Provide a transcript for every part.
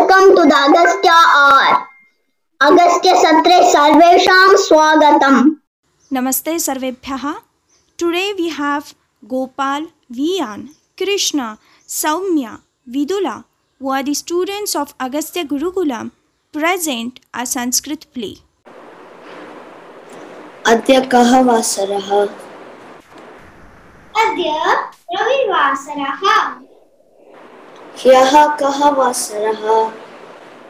Welcome to the Agastya or Agastya सत्रे सर्वेशा स्वागत नमस्ते सर्वेभ्य today we have Gopal वीयान Krishna Saumya Vidula who are the students of Agastya Gurukulam present a Sanskrit play अद्य कः वासरः अद्य रविवासरः ह्यः कः वासरः?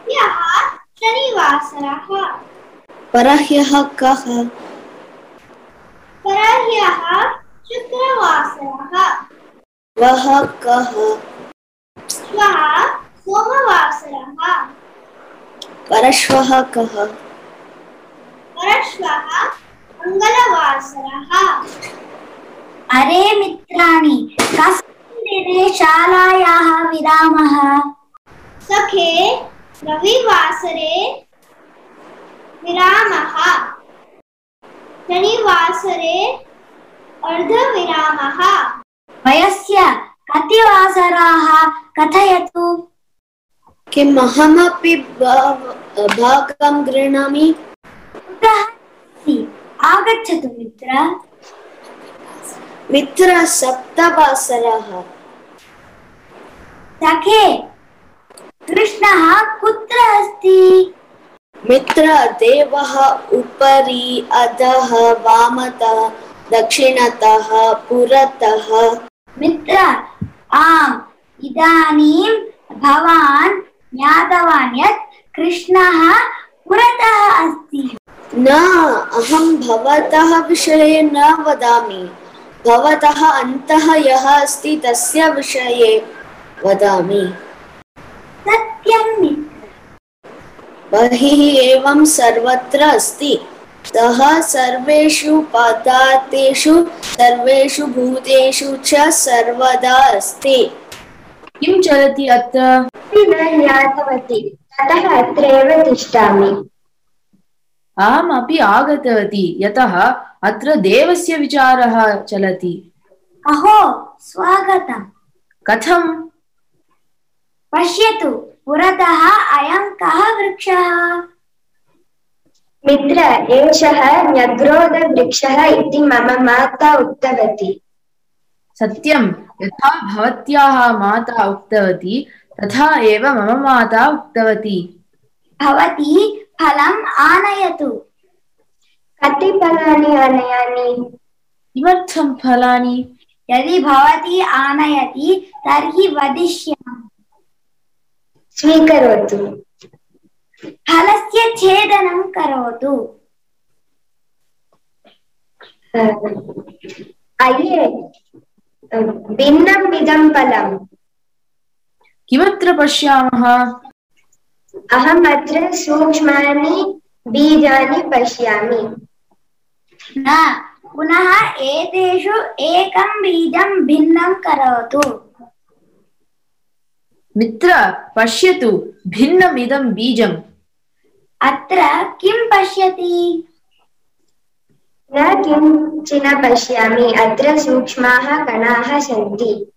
ह्यः शनिवासरः। परह्यः कः? परह्यः शुक्रवासरः। वः कः? श्वः सोमवासरः। परश्वः कः? परश्वः मङ्गलवासरः अरे मित्राणि कस्मिन् दिने शालायाः विरामः। सखे रविवासरे विरामः। शनिवासरे अर्धविरामः। वयस्य कति वासराः कथयतु। किम् अहमपि भागं गृह्णामि। कुतः आगच्छतु मित्र। मित्र सप्तवासरः। सखे कृष्णः कुत्र अस्ति? मित्र देवः उपरि अधः वामतः दक्षिणतः पुरतः। मित्र आम्। इदानीं भवान् ज्ञातवान् यत् कृष्णः पुरतः अस्ति। न अहं भवतः विषये न वदामि। भवतः अन्तः यः अस्ति तस्य विषये। वदामि। सत्यं बहिः एवं सर्वत्र अस्ति। सः सर्वेषु पदार्थेषु सर्वेषु भूतेषु च सर्वदा अस्ति। किं चलति अत्र? न ज्ञातवती ततः अत्रैव तिष्ठामि। अहमपि आगतवती। यतः अत्र देवस्य विचारः चलति। अहो स्वागतम्। कथं पश्यतु पुरतः अयं कः वृक्षः? मित्र एषः न्यग्रोधवृक्षः इति मम माता उक्तवती। सत्यं यथा भवत्याः माता उक्तवती तथा एव मम माता उक्तवती। भवती फलम् आनयतु। कति फलानि आनयामि? किमर्थं फलानि? यदि भवती आनयति तर्हि वदिष्यामि। स्वीकरोतु। फलस्य छेदनं करोतु। अये भिन्नम् इदं फलम्। किमत्र पश्यामः? अहम् अत्र सूक्ष्मानि बीजानि पश्यामि। न पुनः एतेषु एकं बीजं भिन्नं करोतु। मित्र पश्यतु भिन्नमिदं बीजम्। अत्र किं पश्यति? न किञ्चिन पश्यामि अत्र सूक्ष्माः कणाः सन्ति।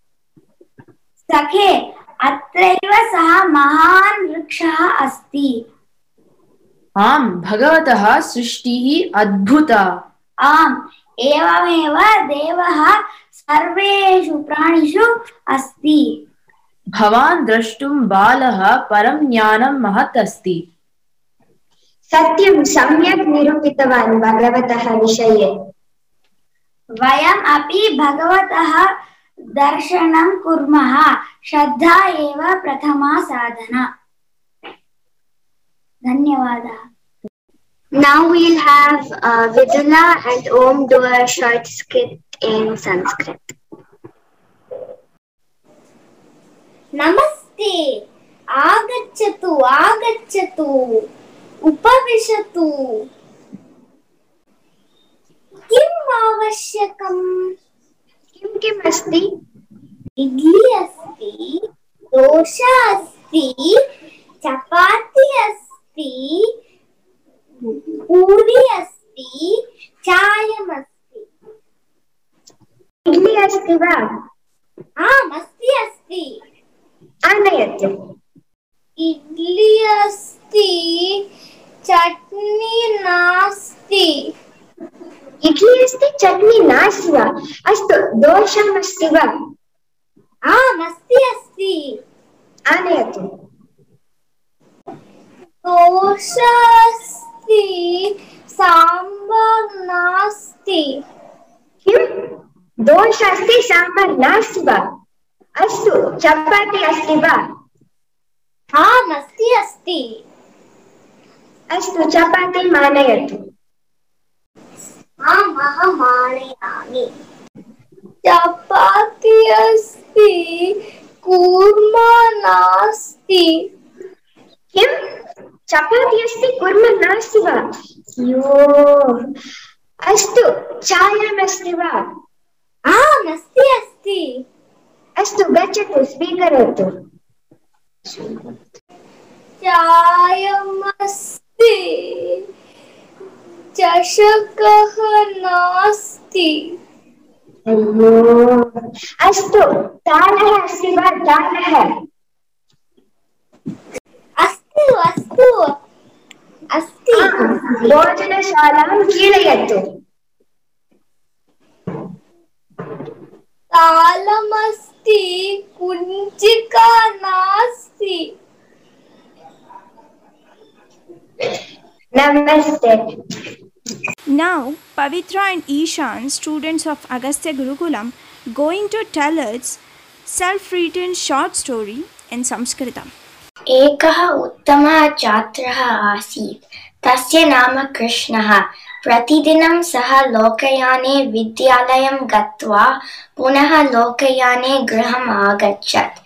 सखे अत्रैव सः महान् वृक्षः अस्ति। आम् भगवतः सृष्टिः अद्भुता। आम् एवमेव देवः सर्वेषु प्राणिषु अस्ति। भवान् द्रष्टुं बालः परं ज्ञानं महत् अस्ति सत्यं सम्यक् निरूपितवान् भगवतः विषये। वयम् अपि भगवतः दर्शनं कुर्मः। श्रद्धा एव प्रथमा साधना। धन्यवादः। Now we'll have uh, Vidula and Om do a short skit in Sanskrit. नमस्ते आगच्छतु आगच्छतु उपविशतु किम् आवश्यकम् किं किम् अस्ति इड्ली अस्ति दोसा अस्ति चपाति अस्ति पूरी अस्ति चायमस्ति इड्ली अस्ति वा आम् अस्ति अस्ति आनयतु इड्ली अस्ति चट्नी नास्ति इड्ली अस्ति चट्नी नास्ति वा अस्तु दोषम् अस्ति वा आम् अस्ति अस्ति आनयतु दोसा अस्ति साम्बार् नास्ति किं दोष अस्ति साम्बार् नास्ति वा अस्तु चपाति अस्ति वा? आम् अस्ति अस्ति। अस्तु चपातिम् आनयतु आम् अहम् आनयामि चपाति अस्ति कूर्मा नास्ति। किं? चपाति अस्ति कुर्मः नास्ति वा? यो अस्तु चायमस्ति वा? आम् अस्ति अस्ति। अस्तु गच्छतु स्वीकरोतु। चायमस्ति चषकः नास्ति। अय्यो अस्तु तालः अस्ति वा तालः अस्तु अस्तु अस्ति। भोजनशालां कीलयतु। तालमस्ति कुञ्चिका नास्ति नमस्ते Now, Pavitra and Ishan, students of Agastya Gurukulam, going to tell us self-written short story in Sanskritam. एकः उत्तमः छात्रः आसीत् तस्य नाम कृष्णः प्रतिदिनं सः लोकयाने विद्यालयं गत्वा पुनः लोकयाने गृहम् आगच्छत्।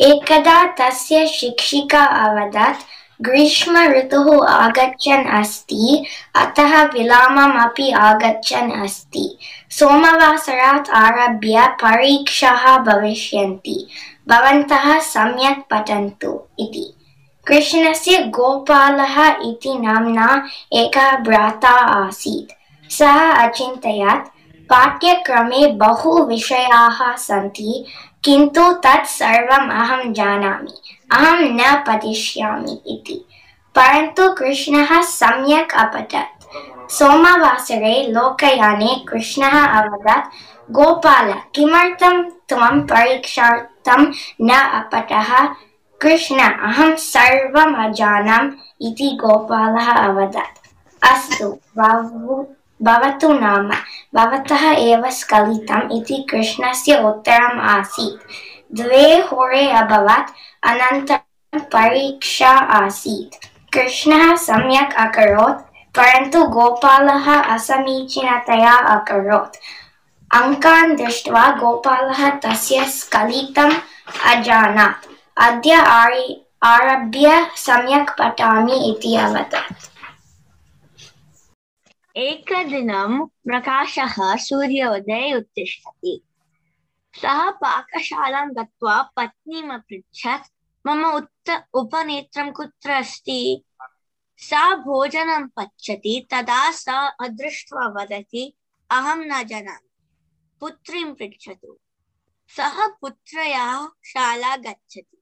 एकदा तस्य शिक्षिका अवदत् ग्रीष्म ऋतुः आगच्छन् अस्ति, अतः विरामम् अपि आगच्छन् अस्ति। सोमवासरात् आरभ्य परीक्षाः भविष्यन्ति। भवन्तः सम्यक् पठन्तु इति। कृष्णस्य गोपालः इति नाम्ना एकः भ्राता आसीत्। सः अचिन्तयत्, पाठ्यक्रमे बहु विषयाः सन्ति, किन्तु तत् सर्वम् अहं जानामि, अहं न पठिष्यामि इति। परन्तु कृष्णः सम्यक् अपठत्। सोमवासरे लोकयाने कृष्णः अवदत्, गोपाल, किमर्थं त्वं परीक्षार्थं न अपठः? कृष्ण, अहं सर्वम् अजानाम् इति गोपालः अवदत्। अस्तु, भवु- भवतु नाम। भवतः एव स्खलितम् इति कृष्णस्य उत्तरम् आसीत्। द्वे होरे अभवत्, अनन्तरं परीक्षा आसीत्। कृष्णः सम्यक् अकरोत्, परन्तु गोपालः असमीचीनतया अकरोत्। अङ्कान् दृष्ट्वा गोपालः तस्य स्खलितम् अजानात्। अद्य आरि- आरभ्य सम्यक् पठामि इति अवदत्। एकदिनं प्रकाशः सूर्योदये उत्तिष्ठति। सः पाकशालां गत्वा पत्नीम् अपृच्छत्, मम उत्त उपनेत्रं कुत्र अस्ति? सा भोजनं पच्यति तदा सा अदृष्ट्वा वदति, अहं न जानामि। पुत्रीं पृच्छतु। सः पुत्रया शाला गच्छति।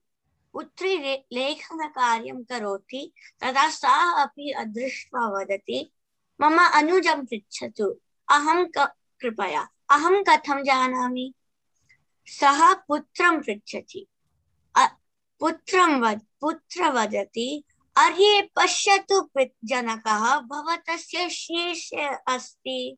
पुत्री ले- लेखनकार्यं करोति, तदा सा अपि अदृष्ट्वा वदति, मम अनुजं पृच्छतु, अहं कृपया, अहं कथं जानामि? सः पुत्रं पृच्छति पुत्रं वद, पुत्र वदति, अर्ये पश्यतु जनकः, भवतस्य शीर्षे अस्ति।